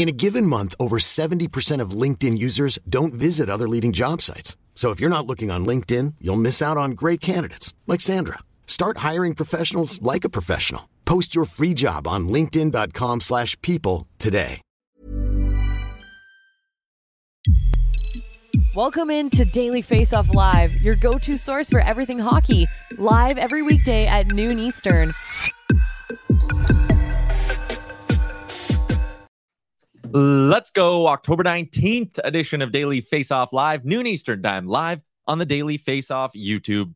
In a given month, over 70% of LinkedIn users don't visit other leading job sites. So if you're not looking on LinkedIn, you'll miss out on great candidates like Sandra. Start hiring professionals like a professional. Post your free job on linkedin.com/people today. Welcome in to Daily Face Off Live, your go-to source for everything hockey. Live every weekday at noon Eastern. Let's go. October 19th edition of Daily Face Off Live, noon Eastern time, live on the Daily Face Off YouTube,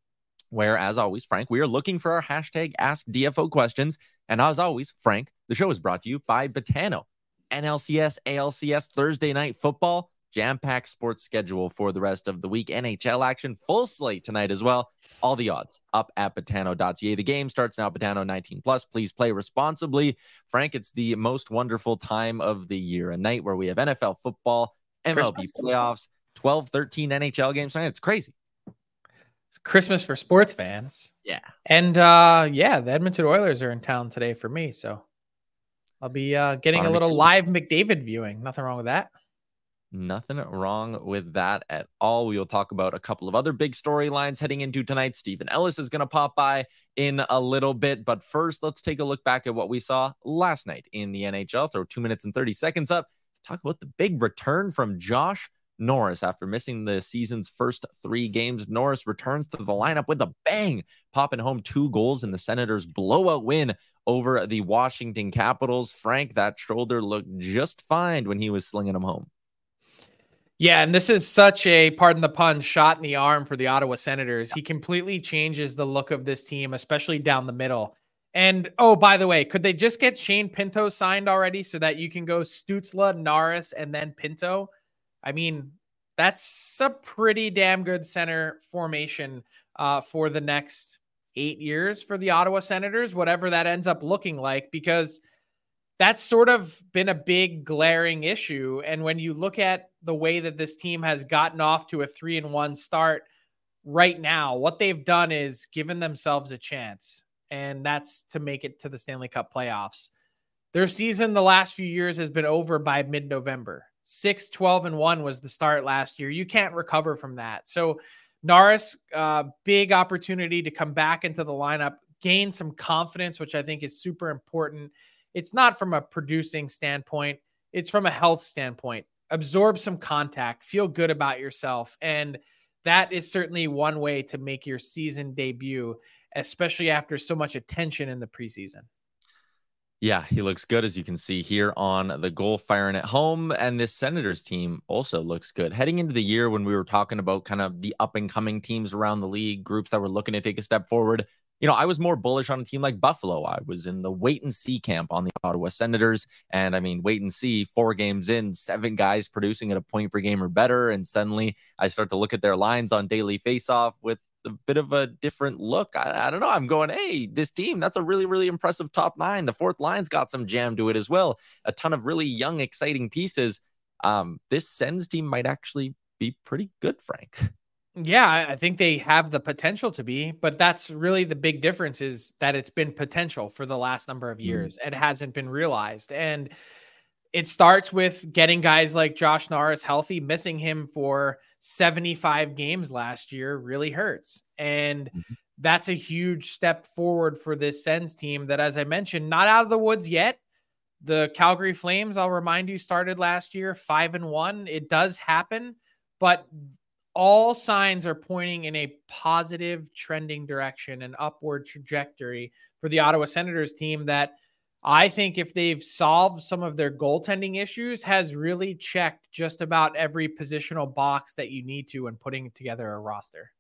where, as always, Frank, we are looking for our hashtag Ask DFO questions. And as always, Frank, the show is brought to you by Betano. NLCS, ALCS, Thursday night football, jam packed sports schedule for the rest of the week. NHL action, full slate tonight as well. All the odds up at betano.ca. The game starts now, Betano 19 plus. Please play responsibly. Frank, it's the most wonderful time of the year, a night where we have NFL football, MLB Christmas. playoffs, 12, 13 NHL games tonight. It's crazy. It's Christmas for sports fans. Yeah. And uh yeah, the Edmonton Oilers are in town today for me, so I'll be uh getting Connor a little McDavid. live McDavid viewing. Nothing wrong with that. Nothing wrong with that at all. We will talk about a couple of other big storylines heading into tonight. Steven Ellis is going to pop by in a little bit. But first, let's take a look back at what we saw last night in the NHL. Throw two minutes and 30 seconds up. Talk about the big return from Josh Norris after missing the season's first three games. Norris returns to the lineup with a bang, popping home two goals in the Senators' blowout win over the Washington Capitals. Frank, that shoulder looked just fine when he was slinging them home. Yeah, and this is such a pardon the pun shot in the arm for the Ottawa Senators. He completely changes the look of this team, especially down the middle. And oh, by the way, could they just get Shane Pinto signed already so that you can go Stutzle, Norris, and then Pinto? I mean, that's a pretty damn good center formation uh, for the next eight years for the Ottawa Senators, whatever that ends up looking like, because that's sort of been a big glaring issue. And when you look at the way that this team has gotten off to a three and one start right now, what they've done is given themselves a chance, and that's to make it to the Stanley Cup playoffs. Their season the last few years has been over by mid November. 6 12 and 1 was the start last year. You can't recover from that. So, Norris, uh, big opportunity to come back into the lineup, gain some confidence, which I think is super important. It's not from a producing standpoint, it's from a health standpoint. Absorb some contact, feel good about yourself. And that is certainly one way to make your season debut, especially after so much attention in the preseason. Yeah, he looks good as you can see here on the goal firing at home. And this Senators team also looks good. Heading into the year when we were talking about kind of the up and coming teams around the league, groups that were looking to take a step forward, you know, I was more bullish on a team like Buffalo. I was in the wait and see camp on the Ottawa Senators. And I mean, wait and see, four games in, seven guys producing at a point per game or better. And suddenly I start to look at their lines on daily faceoff with a bit of a different look. I, I, don't know. I'm going, hey, this team, that's a really, really impressive top nine. The fourth line's got some jam to it as well. A ton of really young, exciting pieces. Um, this Sens team might actually be pretty good, Frank. Yeah, I think they have the potential to be, but that's really the big difference is that it's been potential for the last number of mm. years. Mm. It hasn't been realized. And it starts with getting guys like Josh Norris healthy. Missing him for 75 games last year really hurts. And mm-hmm. that's a huge step forward for this Sens team that, as I mentioned, not out of the woods yet. The Calgary Flames, I'll remind you, started last year five and one. It does happen, but all signs are pointing in a positive trending direction, an upward trajectory for the Ottawa Senators team that I think if they've solved some of their goaltending issues has really checked just about every positional box that you need to when putting together a roster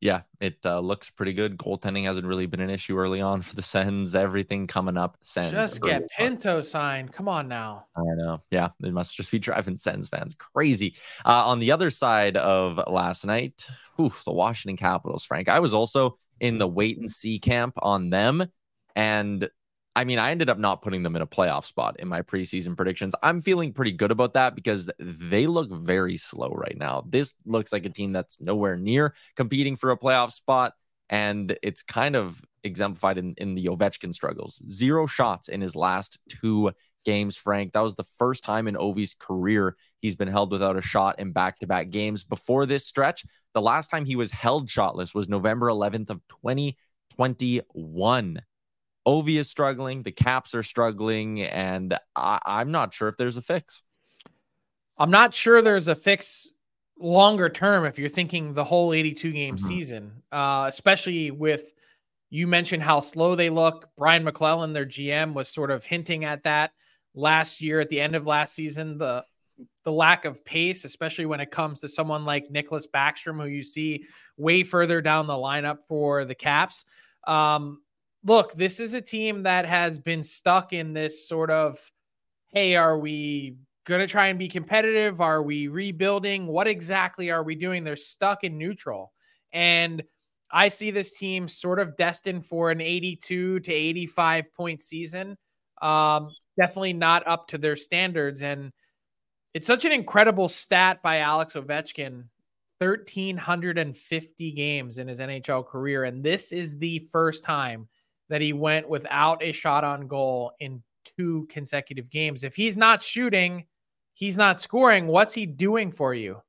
yeah, it uh, looks pretty good. Goaltending hasn't really been an issue early on for the Sens. Everything coming up Sens. Just get Pinto signed. Come on now. I know. Yeah, they must just be driving Sens fans crazy. Uh, on the other side of last night, whew, the Washington Capitals, Frank. I was also in the wait and see camp on them. And I mean, I ended up not putting them in a playoff spot in my preseason predictions. I'm feeling pretty good about that because they look very slow right now. This looks like a team that's nowhere near competing for a playoff spot. And it's kind of exemplified in, in the Ovechkin struggles. Zero shots in his last two games, Frank. That was the first time in Ovi's career he's been held without a shot in back to back games. Before this stretch, the last time he was held shotless was November 11th of 2021. Ovi is struggling, the Caps are struggling, and I, I'm not sure if there's a fix. I'm not sure there's a fix longer term if you're thinking the whole 82 game mm-hmm. season, uh, especially with you mentioned how slow they look. Brian MacLellan, their GM, was sort of hinting at that last year at the end of last season. The the lack of pace, especially when it comes to someone like Nicklas Backstrom, who you see way further down the lineup for the Caps. Um, look, this is a team that has been stuck in this sort of hey, are we going to try and be competitive? Are we rebuilding? What exactly are we doing? They're stuck in neutral. And I see this team sort of destined for an 82 to 85 point season. Um, definitely not up to their standards. And it's such an incredible stat by Alex Ovechkin 1,350 games in his NHL career. And this is the first time that he went without a shot on goal in two consecutive games. If he's not shooting, he's not scoring. What's he doing for you?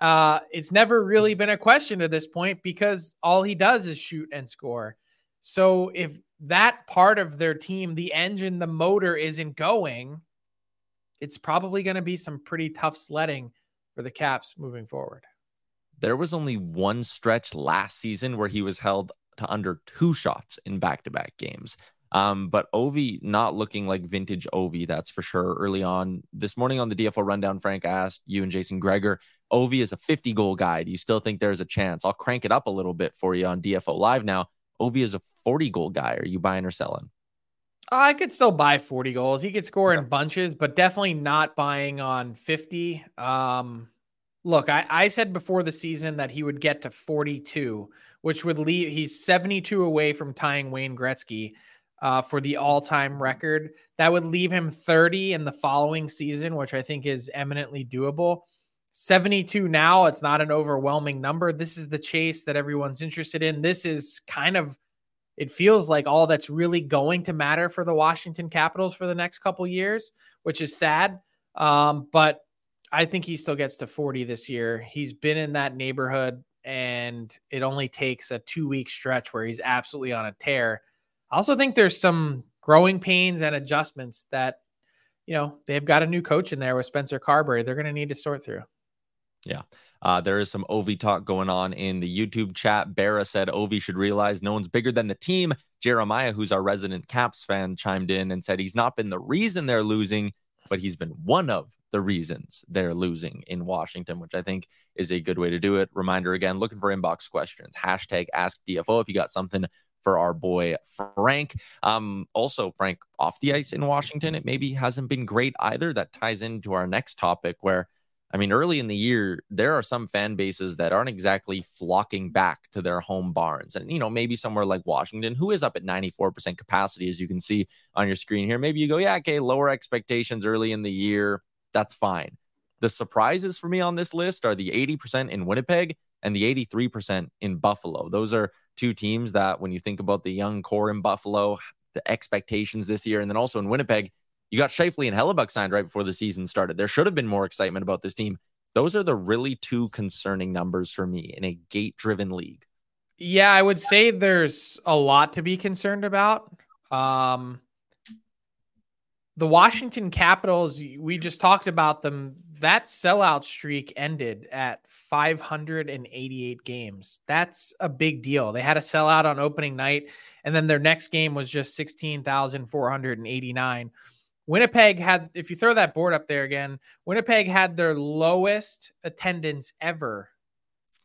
Uh, it's never really been a question to this point because all he does is shoot and score. So if that part of their team, the engine, the motor isn't going, it's probably going to be some pretty tough sledding for the Caps moving forward. There was only one stretch last season where he was held to under two shots in back to back games. Um, but Ovi not looking like vintage Ovi, that's for sure. Early on this morning on the DFO rundown, Frank asked you and Jason Gregor, Ovi is a 50 goal guy. Do you still think there's a chance? I'll crank it up a little bit for you on DFO Live now. Ovi is a 40 goal guy. Are you buying or selling? I could still buy 40 goals. He could score in bunches, but definitely not buying on 50. Um, look, I, I said before the season that he would get to 42 which would leave he's 72 away from tying Wayne Gretzky uh, for the all-time record. That would leave him 30 in the following season, which I think is eminently doable. 72 now, it's not an overwhelming number. This is the chase that everyone's interested in. This is kind of it feels like all that's really going to matter for the Washington Capitals for the next couple years, which is sad. Um, but I think he still gets to 40 this year. He's been in that neighborhood and it only takes a two week stretch where he's absolutely on a tear. I also think there's some growing pains and adjustments that, you know, they've got a new coach in there with Spencer Carbery. They're going to need to sort through. Yeah. Uh, there is some Ovi talk going on in the YouTube chat. Barra said Ovi should realize no one's bigger than the team. Jeremiah, who's our resident Caps fan, chimed in and said he's not been the reason they're losing, but he's been one of the reasons they're losing in Washington, which I think is a good way to do it. Reminder again, looking for inbox questions. Hashtag ask DFO if you got something for our boy Frank. Um, also, Frank off the ice in Washington, it maybe hasn't been great either. That ties into our next topic where I mean, early in the year, there are some fan bases that aren't exactly flocking back to their home barns. And, you know, maybe somewhere like Washington, who is up at 94% capacity, as you can see on your screen here. Maybe you go, yeah, okay, lower expectations early in the year that's fine. The surprises for me on this list are the 80% in Winnipeg and the 83% in Buffalo. Those are two teams that, when you think about the young core in Buffalo, the expectations this year, and then also in Winnipeg, you got Scheifele and Hellebuyck signed right before the season started. There should have been more excitement about this team. Those are the really two concerning numbers for me in a gate driven league. Yeah, I would say there's a lot to be concerned about. Um, the Washington Capitals, we just talked about them. That sellout streak ended at 588 games. That's a big deal. They had a sellout on opening night, and then their next game was just 16,489. Winnipeg had, if you throw that board up there again, Winnipeg had their lowest attendance ever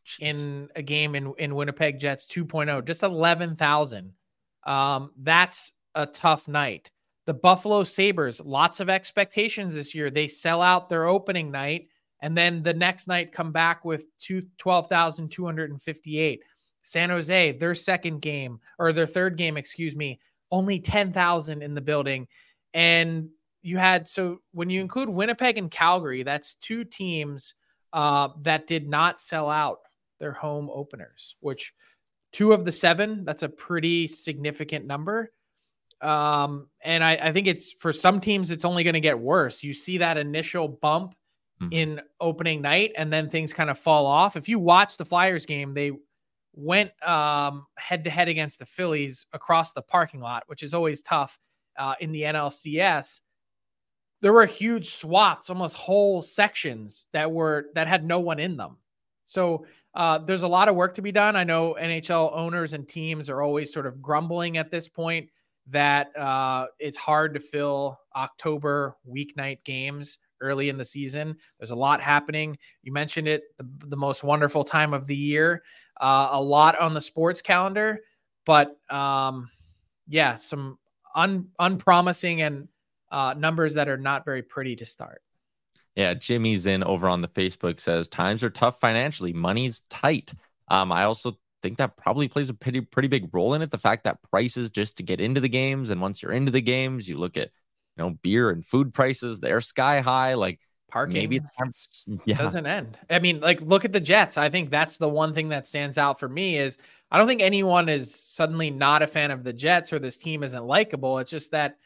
Jeez. in a game in, in Winnipeg Jets 2.0, just 11,000. Um, that's a tough night. The Buffalo Sabres, lots of expectations this year. They sell out their opening night and then the next night come back with two, 12,258. San Jose, their second game or their third game, excuse me, only 10,000 in the building. And you had, so when you include Winnipeg and Calgary, that's two teams uh, that did not sell out their home openers, which two of the seven, that's a pretty significant number. Um, and I, I think it's for some teams, it's only going to get worse. You see that initial bump mm-hmm. in opening night, and then things kind of fall off. If you watch the Flyers game, they went um, head to head against the Phillies across the parking lot, which is always tough uh, in the NLCS. There were huge swaths, almost whole sections that were that had no one in them. So uh, there's a lot of work to be done. I know NHL owners and teams are always sort of grumbling at this point that uh, it's hard to fill October weeknight games early in the season. There's a lot happening. You mentioned it, the, the most wonderful time of the year. Uh, a lot on the sports calendar, but um, yeah, some un, unpromising and uh, numbers that are not very pretty to start. Yeah, Jimmy's in over on the Facebook says times are tough financially, money's tight. Um, I also think that probably plays a pretty pretty big role in it. The fact that prices just to get into the games, and once you're into the games, you look at you know beer and food prices, they're sky high. Like parking maybe yeah. doesn't end. I mean, like look at the Jets. I think that's the one thing that stands out for me is I don't think anyone is suddenly not a fan of the Jets or this team isn't likable. It's just that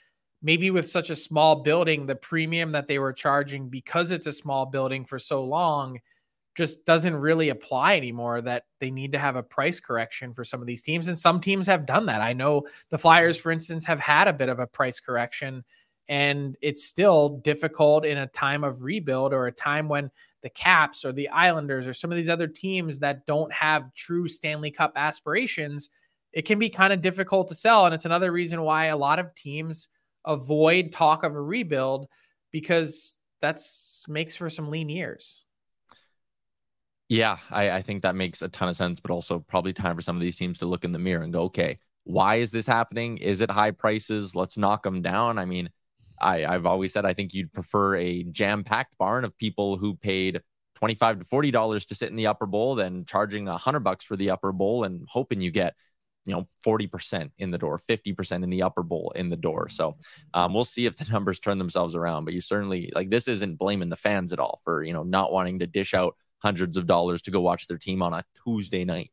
maybe with such a small building, the premium that they were charging because it's a small building for so long just doesn't really apply anymore that they need to have a price correction for some of these teams and some teams have done that. I know the Flyers for instance have had a bit of a price correction and it's still difficult in a time of rebuild or a time when the Caps or the Islanders or some of these other teams that don't have true Stanley Cup aspirations, it can be kind of difficult to sell and it's another reason why a lot of teams avoid talk of a rebuild because that's makes for some lean years. Yeah, I, I, think that makes a ton of sense, but also probably time for some of these teams to look in the mirror and go, okay, why is this happening? Is it high prices? Let's knock them down. I mean, I, I've always said I think you'd prefer a jam packed barn of people who paid 25 to $40 to sit in the upper bowl than charging a hundred bucks for the upper bowl and hoping you get you know 40% in the door 50% in the upper bowl in the door. So um, we'll see if the numbers turn themselves around but you certainly like this isn't blaming the fans at all for you know not wanting to dish out hundreds of dollars to go watch their team on a tuesday night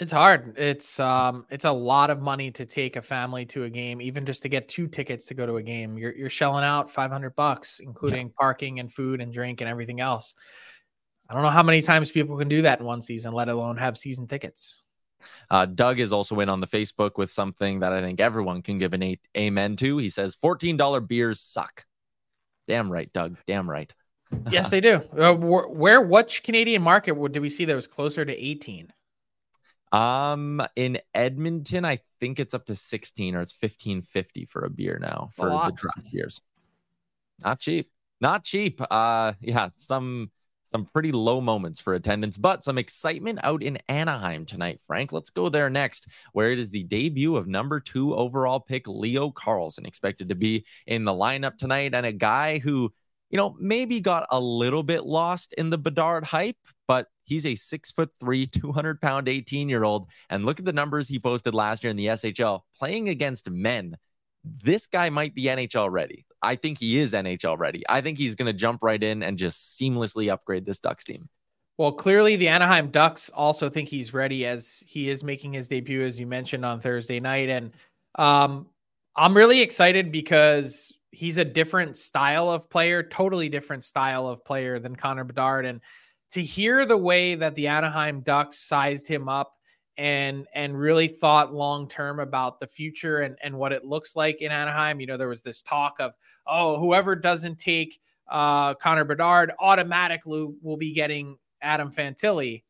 it's hard it's um it's a lot of money to take a family to a game even just to get two tickets to go to a game you're, you're shelling out 500 bucks including yeah. parking and food and drink and everything else i don't know how many times people can do that in one season let alone have season tickets uh, Doug is also in on the Facebook with something that I think everyone can give an eight amen to. He says $14 beers suck. Damn right, Doug. Damn right. yes, they do. Uh, where, which Canadian market did we see that was closer to 18? Um, in Edmonton, I think it's up to 16 or it's 1550 for a beer now for the draft beers. Not cheap. Not cheap. Uh, yeah, some some pretty low moments for attendance, but some excitement out in Anaheim tonight, Frank. Let's go there next, where it is the debut of number two overall pick Leo Carlsson, expected to be in the lineup tonight, and a guy who, you know, maybe got a little bit lost in the Bedard hype, he's a six foot three, 200 pound 18 year old. And look at the numbers he posted last year in the SHL playing against men. This guy might be NHL ready. I think he is NHL ready. I think he's going to jump right in and just seamlessly upgrade this Ducks team. Well, clearly the Anaheim Ducks also think he's ready as he is making his debut, as you mentioned on Thursday night. And um, I'm really excited because he's a different style of player, totally different style of player than Connor Bedard. And to hear the way that the Anaheim Ducks sized him up and and really thought long term about the future and and what it looks like in Anaheim. You know, there was this talk of oh, whoever doesn't take uh, Connor Bedard automatically will be getting Adam Fantilli.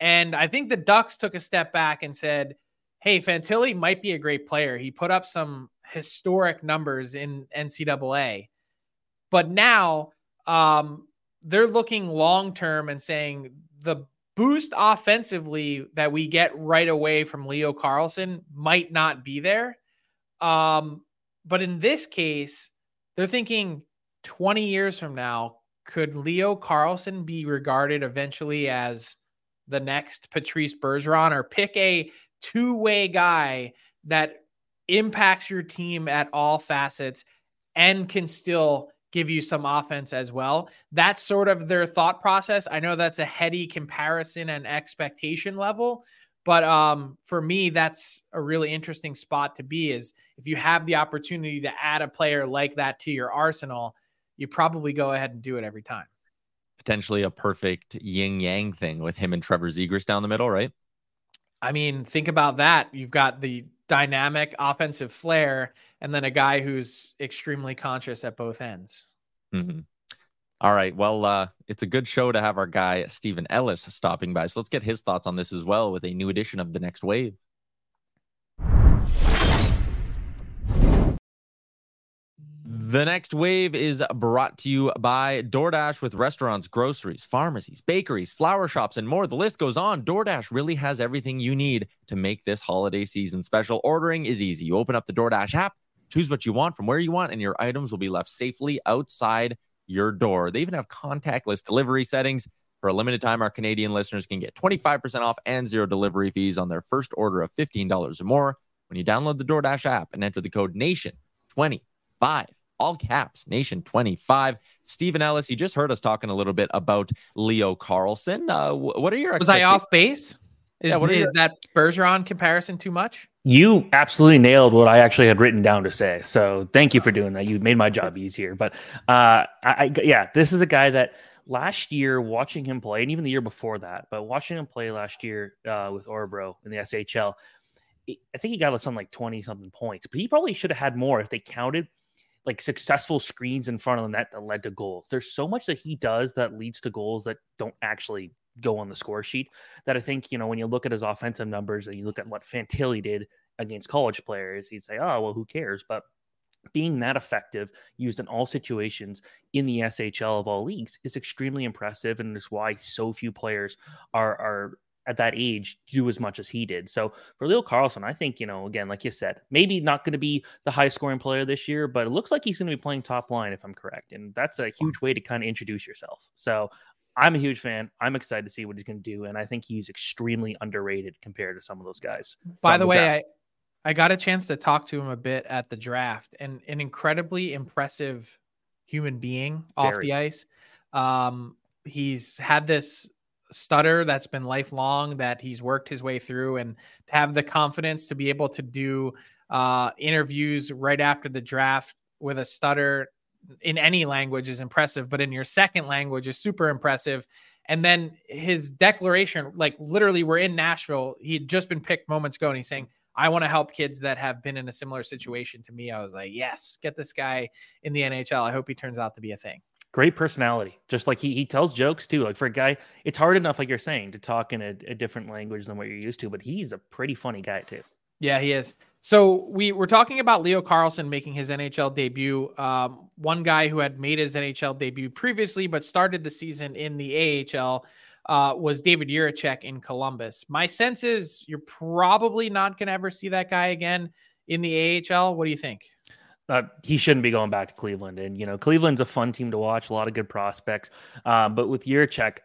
And I think the Ducks took a step back and said, hey, Fantilli might be a great player. He put up some historic numbers in NCAA. But now um, they're looking long term and saying the boost offensively that we get right away from Leo Carlsson might not be there. Um, but in this case, they're thinking 20 years from now, could Leo Carlsson be regarded eventually as the next Patrice Bergeron or pick a two way guy that impacts your team at all facets and can still give you some offense as well. That's sort of their thought process. I know that's a heady comparison and expectation level, but um, for me, that's a really interesting spot to be. Is if you have the opportunity to add a player like that to your arsenal, you probably go ahead and do it every time. Potentially a perfect yin yang thing with him and Trevor Zegras down the middle, right? I mean, think about that. You've got the dynamic offensive flair and then a guy who's extremely conscious at both ends. Mm-hmm. All right. Well, uh, it's a good show to have our guy, Steven Ellis, stopping by. So let's get his thoughts on this as well with a new edition of The Next Wave. The next wave is brought to you by DoorDash with restaurants, groceries, pharmacies, bakeries, flower shops, and more. The list goes on. DoorDash really has everything you need to make this holiday season special. Ordering is easy. You open up the DoorDash app, choose what you want from where you want, and your items will be left safely outside your door. They even have contactless delivery settings. For a limited time, our Canadian listeners can get 25% off and zero delivery fees on their first order of $15 or more when you download the DoorDash app and enter the code NATION25 all caps, Nation 25. Steven Ellis, you just heard us talking a little bit about Leo Carlsson. Uh, what are your Was I off base? Is, yeah, is your... that Bergeron comparison too much? You absolutely nailed what I actually had written down to say. So thank you for doing that. You made my job easier. But uh, I, yeah, this is a guy that last year watching him play, and even the year before that, but watching him play last year uh, with Örebro in the SHL, I think he got something like 20 something points, but he probably should have had more if they counted like successful screens in front of the net that led to goals. There's so much that he does that leads to goals that don't actually go on the score sheet. That I think, you know, when you look at his offensive numbers and you look at what Fantilli did against college players, he'd say, oh, well, who cares? But being that effective, used in all situations in the SHL of all leagues, is extremely impressive, and is why so few players are are at that age do as much as he did. So for Leo Carlsson, I think, you know, again, like you said, maybe not going to be the high scoring player this year, but it looks like he's going to be playing top line if I'm correct. And that's a huge way to kind of introduce yourself. So I'm a huge fan. I'm excited to see what he's going to do. And I think he's extremely underrated compared to some of those guys. By the, the way, I, I got a chance to talk to him a bit at the draft and an incredibly impressive human being off Very. the ice. Um, he's had this stutter that's been lifelong that he's worked his way through and to have the confidence to be able to do uh, interviews right after the draft with a stutter in any language is impressive but in your second language is super impressive. And then his declaration like literally we're in nashville he had just been picked moments ago and he's saying i want to help kids that have been in a similar situation to me. I was like yes get this guy in the nhl i hope he turns out to be a thing great personality. Just like he he tells jokes too. Like for a guy, it's hard enough, like you're saying, to talk in a, a, different language than what you're used to. But he's a pretty funny guy too. Yeah, he is. So we were talking about Leo Carlsson making his NHL debut. Um, one guy who had made his NHL debut previously, but started the season in the AHL. Uh, was David Jiricek in Columbus. My sense is you're probably not going to ever see that guy again in the AHL. What do you think? Uh, he shouldn't be going back to Cleveland. And, you know, Cleveland's a fun team to watch, a lot of good prospects. Uh, but with Jiricek,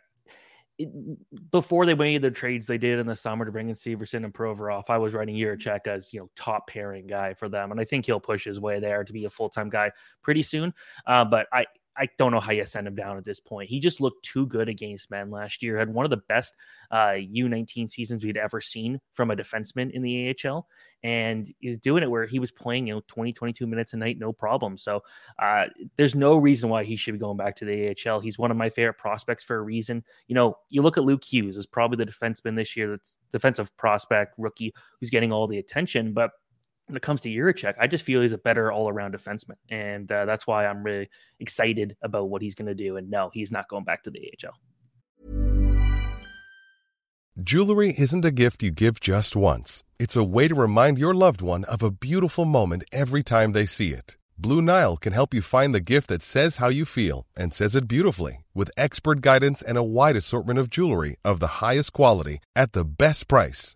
before they made the trades they did in the summer to bring in Severson and Provorov, I was writing Jiricek as you know top pairing guy for them, and I think he'll push his way there to be a full time guy pretty soon. Uh, but I I don't know how you send him down at this point. He just looked too good against men last year. Had one of the best uh, U19 seasons we'd ever seen from a defenseman in the AHL, and he's doing it where he was playing you know 20, 22 minutes a night, no problem. So uh, there's no reason why he should be going back to the AHL. He's one of my favorite prospects for a reason. You know, you look at Luke Hughes as probably the defenseman this year that's defensive prospect rookie who's getting all the attention, but when it comes to Jiricek, I just feel he's a better all around defenseman. And uh, that's why I'm really excited about what he's going to do. And no, he's not going back to the AHL. Jewelry isn't a gift you give just once, it's a way to remind your loved one of a beautiful moment every time they see it. Blue Nile can help you find the gift that says how you feel and says it beautifully with expert guidance and a wide assortment of jewelry of the highest quality at the best price.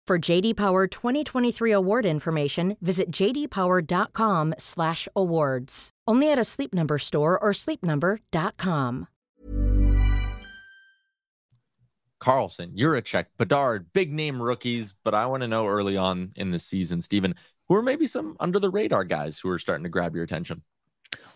For JD Power 2023 award information, visit jdpower.com/awards. Only at a Sleep Number store or sleepnumber.com. Carlsson, Jiricek, Bedard, big name rookies, but I want to know early on in the season, Steven, who are maybe some under the radar guys who are starting to grab your attention?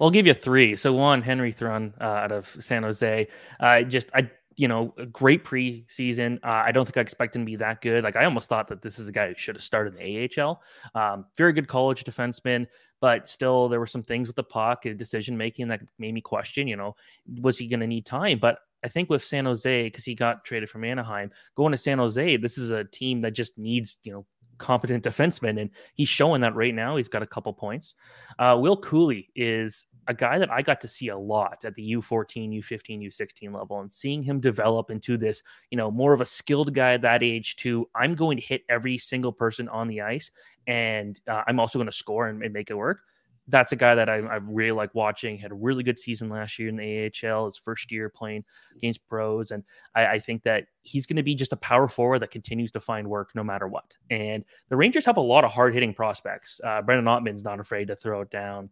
I'll give you three. So one, Henry Thrun uh, out of San Jose. I uh, just I you know, a great preseason. Uh, I don't think I expect him to be that good. Like I almost thought that this is a guy who should have started the AHL. Um, very good college defenseman, but still there were some things with the puck and decision making that made me question. You know, was he going to need time? But I think with San Jose, because he got traded from Anaheim, going to San Jose, this is a team that just needs you know competent defenseman, and he's showing that right now. He's got a couple points. Uh, Will Cuylle is a guy that I got to see a lot at the U14, U15, U16 level, and seeing him develop into this, you know, more of a skilled guy at that age. To I'm going to hit every single person on the ice, and uh, I'm also going to score and, and make it work that's a guy that I, I, really like watching. Had a really good season last year in the AHL, his first year playing against pros, and I, I think that he's going to be just a power forward that continues to find work no matter what. And the Rangers have a lot of hard hitting prospects. Uh, Brennan Othmann's not afraid to throw it down.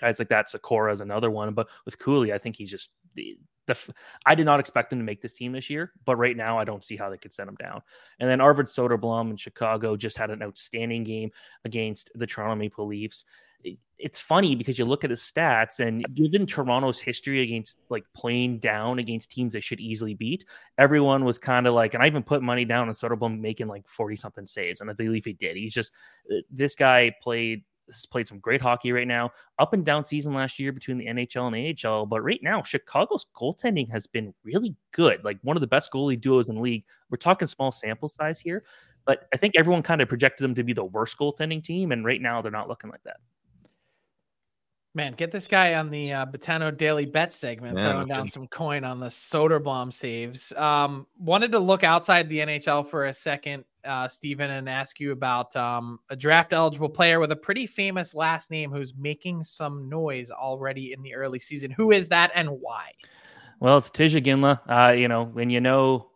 Guys like that, Sykora is another one, but with Cuylle, I think he's just the, the, I did not expect him to make this team this year, but right now I don't see how they could send him down. And then Arvid Soderblom in Chicago just had an outstanding game against the Toronto Maple Leafs it's funny because you look at his stats and given Toronto's history against like playing down against teams they should easily beat, everyone was kind of like, and I even put money down on Soderblom making like 40 something saves. And I believe he did. He's just, uh, this guy played, has played some great hockey right now. Up and down season last year between the NHL and AHL. But right now, Chicago's goaltending has been really good. Like one of the best goalie duos in the league. We're talking small sample size here. But I think everyone kind of projected them to be the worst goaltending team. And right now, they're not looking like that. Man, get this guy on the uh, Betano Daily Bet segment, yeah, throwing down some coin on the Soderblom saves. Um, wanted to look outside the NHL for a second, uh, Steven, and ask you about um, a draft eligible player with a pretty famous last name who's making some noise already in the early season. Who is that and why? Well, it's Tij Iginla. Uh, you know, when you know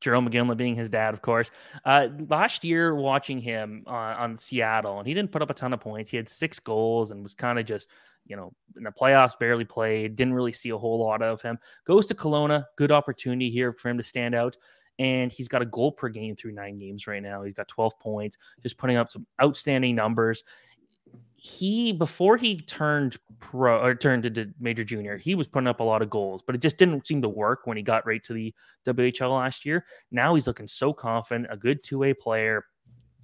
Jarome Iginla being his dad, of course. Uh, last year, watching him uh, on Seattle, and he didn't put up a ton of points. He had six goals and was kind of just, you know, in the playoffs, barely played. Didn't really see a whole lot of him. Goes to Kelowna, good opportunity here for him to stand out. and he's got a goal per game through nine games right now. He's got 12 points, just putting up some outstanding numbers. He before he turned pro or turned into major junior, he was putting up a lot of goals, but it just didn't seem to work when he got right to the WHL last year. Now he's looking so confident, a good two way player,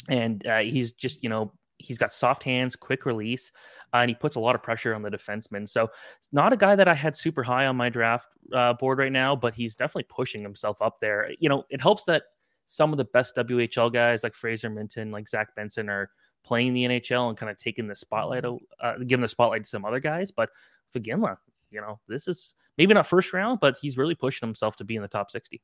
and uh, he's just you know he's got soft hands, quick release, uh, and he puts a lot of pressure on the defenseman. So, not a guy that I had super high on my draft uh, board right now, but he's definitely pushing himself up there. You know, it helps that some of the best WHL guys like Fraser Minten, like Zach Benson, are playing the NHL and kind of taking the spotlight, uh, giving the spotlight to some other guys. But Faginla, you know, this is maybe not first round, but he's really pushing himself to be in the top 60.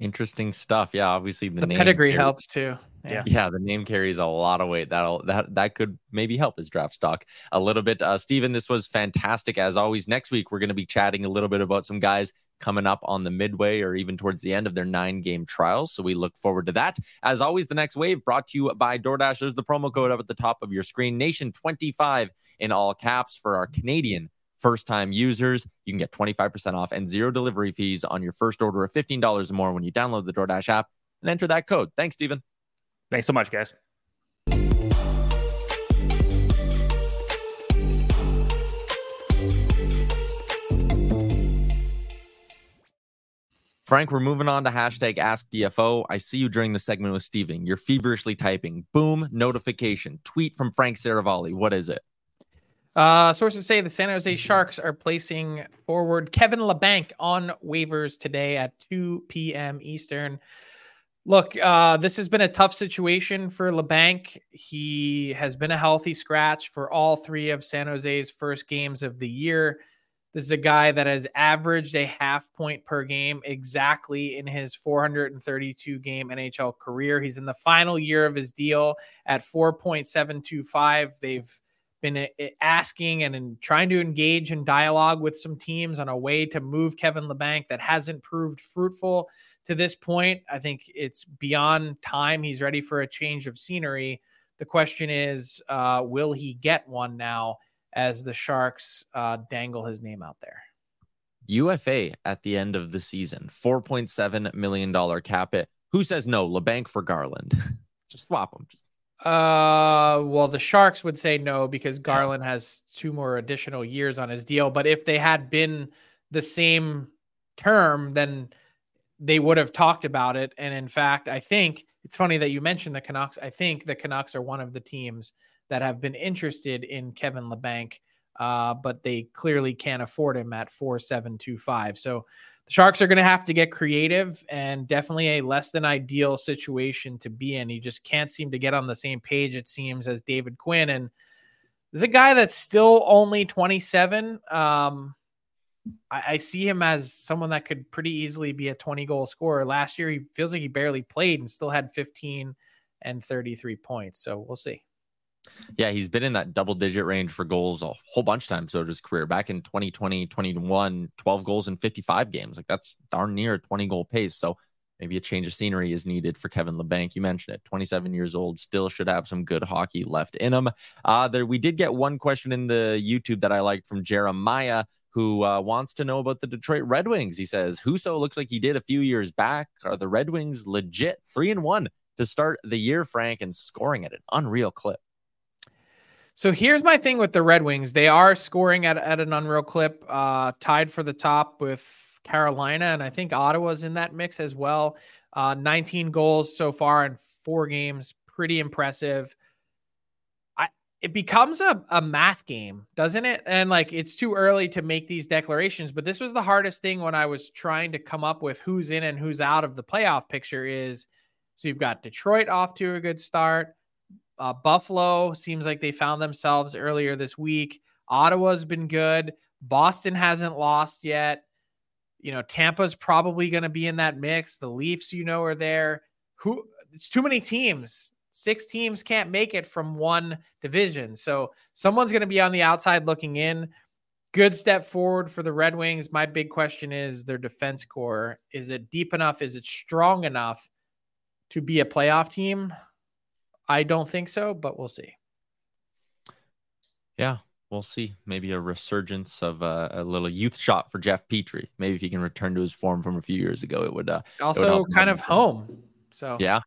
Interesting stuff. Yeah, obviously the, the pedigree carries, helps too. Yeah. yeah, the name carries a lot of weight. That'll that that could maybe help his draft stock a little bit. Uh, Steven, this was fantastic as always. Next week we're going to be chatting a little bit about some guys coming up on the midway or even towards the end of their nine game trials. So we look forward to that. As always, the next wave brought to you by DoorDash. There's the promo code up at the top of your screen. Nation 25 in all caps for our Canadian first time users. You can get 25% off and zero delivery fees on your first order of $15 or more when you download the DoorDash app and enter that code. Thanks, Steven. Thanks so much, guys. Frank, we're moving on to hashtag Ask DFO. I see you during the segment with Steven. You're feverishly typing. Boom, notification. Tweet from Frank Seravalli. What is it? Uh, sources say the San Jose Sharks are placing forward Kevin Labanc on waivers today at 2 p.m. Eastern. Look, uh, this has been a tough situation for Labanc. He has been a healthy scratch for all three of San Jose's first games of the year. This is a guy that has averaged a half point per game exactly in his 432 game NHL career. He's in the final year of his deal at 4.725. They've been eh, eh, asking and trying to engage in dialogue with some teams on a way to move Kevin Labanc that hasn't proved fruitful to this point. I think it's beyond time. He's ready for a change of scenery. The question is, uh, will he get one now as the Sharks uh, dangle his name out there? UFA at the end of the season, $4.7 million cap it. Who says no? Labanc for Garland. Just swap them. Just uh, well, the Sharks would say no because Garland has two more additional years on his deal. But if they had been the same term, then they would have talked about it. And in fact, I think it's funny that you mentioned the Canucks. I think the Canucks are one of the teams that have been interested in Kevin Labanc, uh, but they clearly can't afford him at four seven two five. So the Sharks are going to have to get creative and definitely a less than ideal situation to be in. He just can't seem to get on the same page, it seems, as David Quinn. And there's a guy that's still only 27. Um, I, I, see him as someone that could pretty easily be a 20 goal scorer. Last year, he feels like he barely played and still had 15 and 33 points. So we'll see. Yeah, he's been in that double digit range for goals a whole bunch of times throughout his career. Back in 2020, 21, 12 goals in 55 games. Like that's darn near a 20 goal pace. So maybe a change of scenery is needed for Kevin Labanc. You mentioned it, 27 years old, still should have some good hockey left in him. Uh, there, we did get one question in the YouTube that I liked from Jeremiah, who uh, wants to know about the Detroit Red Wings. He says, Husso looks like he did a few years back. Are the Red Wings legit three and one to start the year, Frank, and scoring at an unreal clip? So here's my thing with the Red Wings. They are scoring at, at an unreal clip, uh, tied for the top with Carolina, and I think Ottawa's in that mix as well. Uh, 19 goals so far in four games, pretty impressive. I it becomes a, a math game, doesn't it? And like it's too early to make these declarations, but this was the hardest thing when I was trying to come up with who's in and who's out of the playoff picture. Is so you've got Detroit off to a good start. Uh, Buffalo seems like they found themselves earlier this week. Ottawa's been good. Boston hasn't lost yet. You know, Tampa's probably going to be in that mix. The Leafs, you know, are there. Who? It's too many teams. Six teams can't make it from one division. So someone's going to be on the outside looking in. Good step forward for the Red Wings. My big question is their defense core. Is it deep enough? Is it strong enough to be a playoff team? I don't think so, but we'll see. Yeah. we'll see. Maybe a resurgence of uh, a little youth shot for Jeff Petry. Maybe if he can return to his form from a few years ago, it would. Uh, also, would kind of home. So yeah,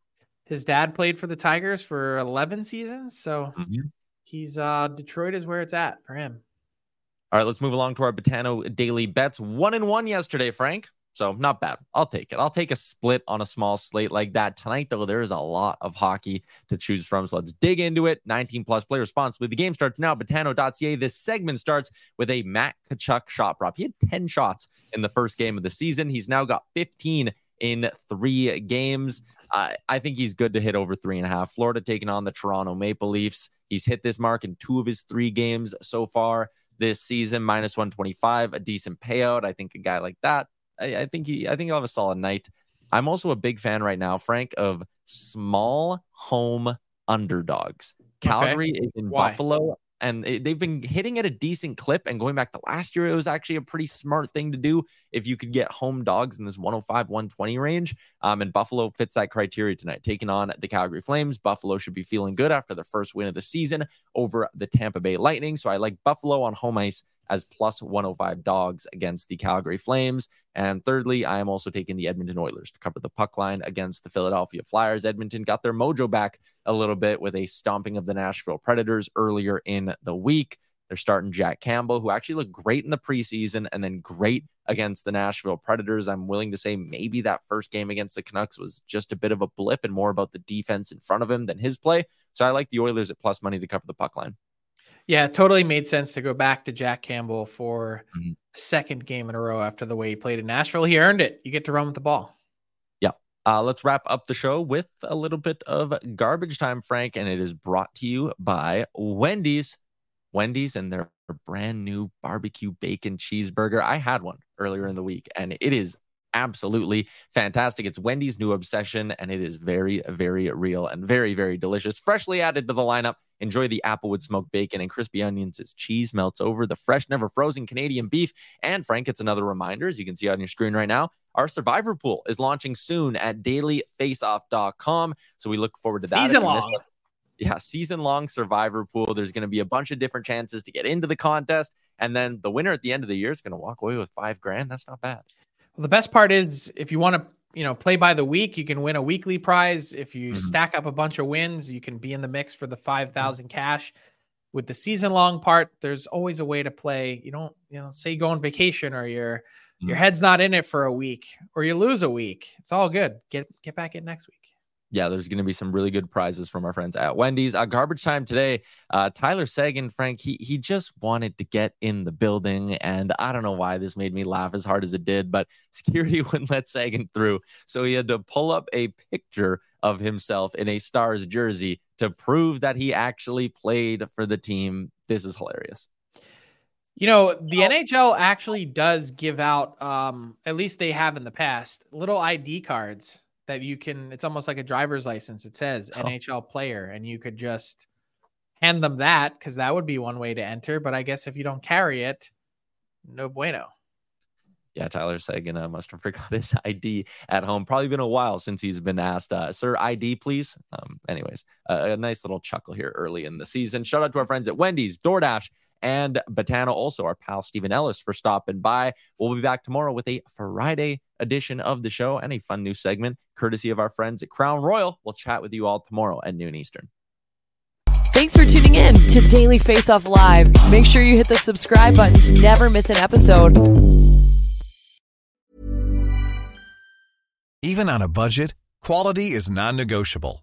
his dad played for the Tigers for 11 seasons. So mm-hmm. he's uh, Detroit is where it's at for him. All right, let's move along to our Betano daily bets. One and one yesterday, Frank. So not bad. I'll take it. I'll take a split on a small slate like that. Tonight, though, there is a lot of hockey to choose from. So let's dig into it. 19 plus play responsibly. The game starts now. Betano.ca. This segment starts with a Matt Tkachuk shot prop. He had 10 shots in the first game of the season. He's now got 15 in three games. Uh, I think he's good to hit over three and a half. Florida taking on the Toronto Maple Leafs. He's hit this mark in two of his three games so far this season, minus 125, a decent payout. I think a guy like that I, I think he I think he'll have a solid night. I'm also a big fan right now, Frank, of small home underdogs. Calgary okay. is in Why? Buffalo and they've been hitting at a decent clip. And going back to last year, it was actually a pretty smart thing to do if you could get home dogs in this 105, 120 range. Um, and Buffalo fits that criteria tonight, taking on the Calgary Flames. Buffalo should be feeling good after the first win of the season over the Tampa Bay Lightning. So I like Buffalo on home ice as plus 105 dogs against the Calgary Flames. And thirdly, I am also taking the Edmonton Oilers to cover the puck line against the Philadelphia Flyers. Edmonton got their mojo back a little bit with a stomping of the Nashville Predators earlier in the week. They're starting Jack Campbell, who actually looked great in the preseason and then great against the Nashville Predators. I'm willing to say maybe that first game against the Canucks was just a bit of a blip and more about the defense in front of him than his play. So I like the Oilers at plus money to cover the puck line. Yeah, totally made sense to go back to Jack Campbell for mm-hmm. second game in a row after the way he played in Nashville. He earned it. You get to run with the ball. Yeah. Uh, let's wrap up the show with a little bit of garbage time, Frank, and it is brought to you by Wendy's. Wendy's and their brand new barbecue bacon cheeseburger. I had one earlier in the week, and it is absolutely fantastic. It's Wendy's new obsession, and it is very, very real and very, very delicious. Freshly added to the lineup. Enjoy the applewood smoked bacon and crispy onions as cheese melts over the fresh, never frozen Canadian beef. And Frank, it's another reminder, as you can see on your screen right now, our survivor pool is launching soon at dailyfaceoff.com. So we look forward to that. Season long. Yeah, season long survivor pool. There's going to be a bunch of different chances to get into the contest. And then the winner at the end of the year is going to walk away with five grand. That's not bad. Well, the best part is if you want to, you know, play by the week, you can win a weekly prize. If you mm-hmm. stack up a bunch of wins, you can be in the mix for the 5,000 cash. With the season long part, there's always a way to play. You don't, you know, say you go on vacation or your mm-hmm. your head's not in it for a week or you lose a week. It's all good. Get get back in next week yeah, there's going to be some really good prizes from our friends at Wendy's. Uh, garbage time today. Uh, Tyler Seguin, Frank, he he just wanted to get in the building, and I don't know why this made me laugh as hard as it did, but security wouldn't let Seguin through, so he had to pull up a picture of himself in a Stars jersey to prove that he actually played for the team. This is hilarious. You know, the oh. NHL actually does give out, um, at least they have in the past, little ID cards that you can it's almost like a driver's license it says oh. nhl player and you could just hand them that because that would be one way to enter but i guess if you don't carry it no bueno yeah, Tyler Seguin uh, must have forgot his ID at home. Probably been a while since he's been asked, uh, "Sir, ID, please." Um, anyways, uh, a nice little chuckle here early in the season. Shout out to our friends at Wendy's, DoorDash, and Betano. Also, our pal Steven Ellis for stopping by. We'll be back tomorrow with a Friday edition of the show and a fun new segment courtesy of our friends at Crown Royal. We'll chat with you all tomorrow at noon Eastern. Thanks for tuning in to Daily Face Off Live. Make sure you hit the subscribe button to never miss an episode. Even on a budget, quality is non negotiable.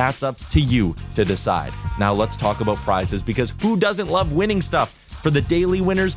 That's up to you to decide. Now let's talk about prizes because who doesn't love winning stuff? For the daily winners,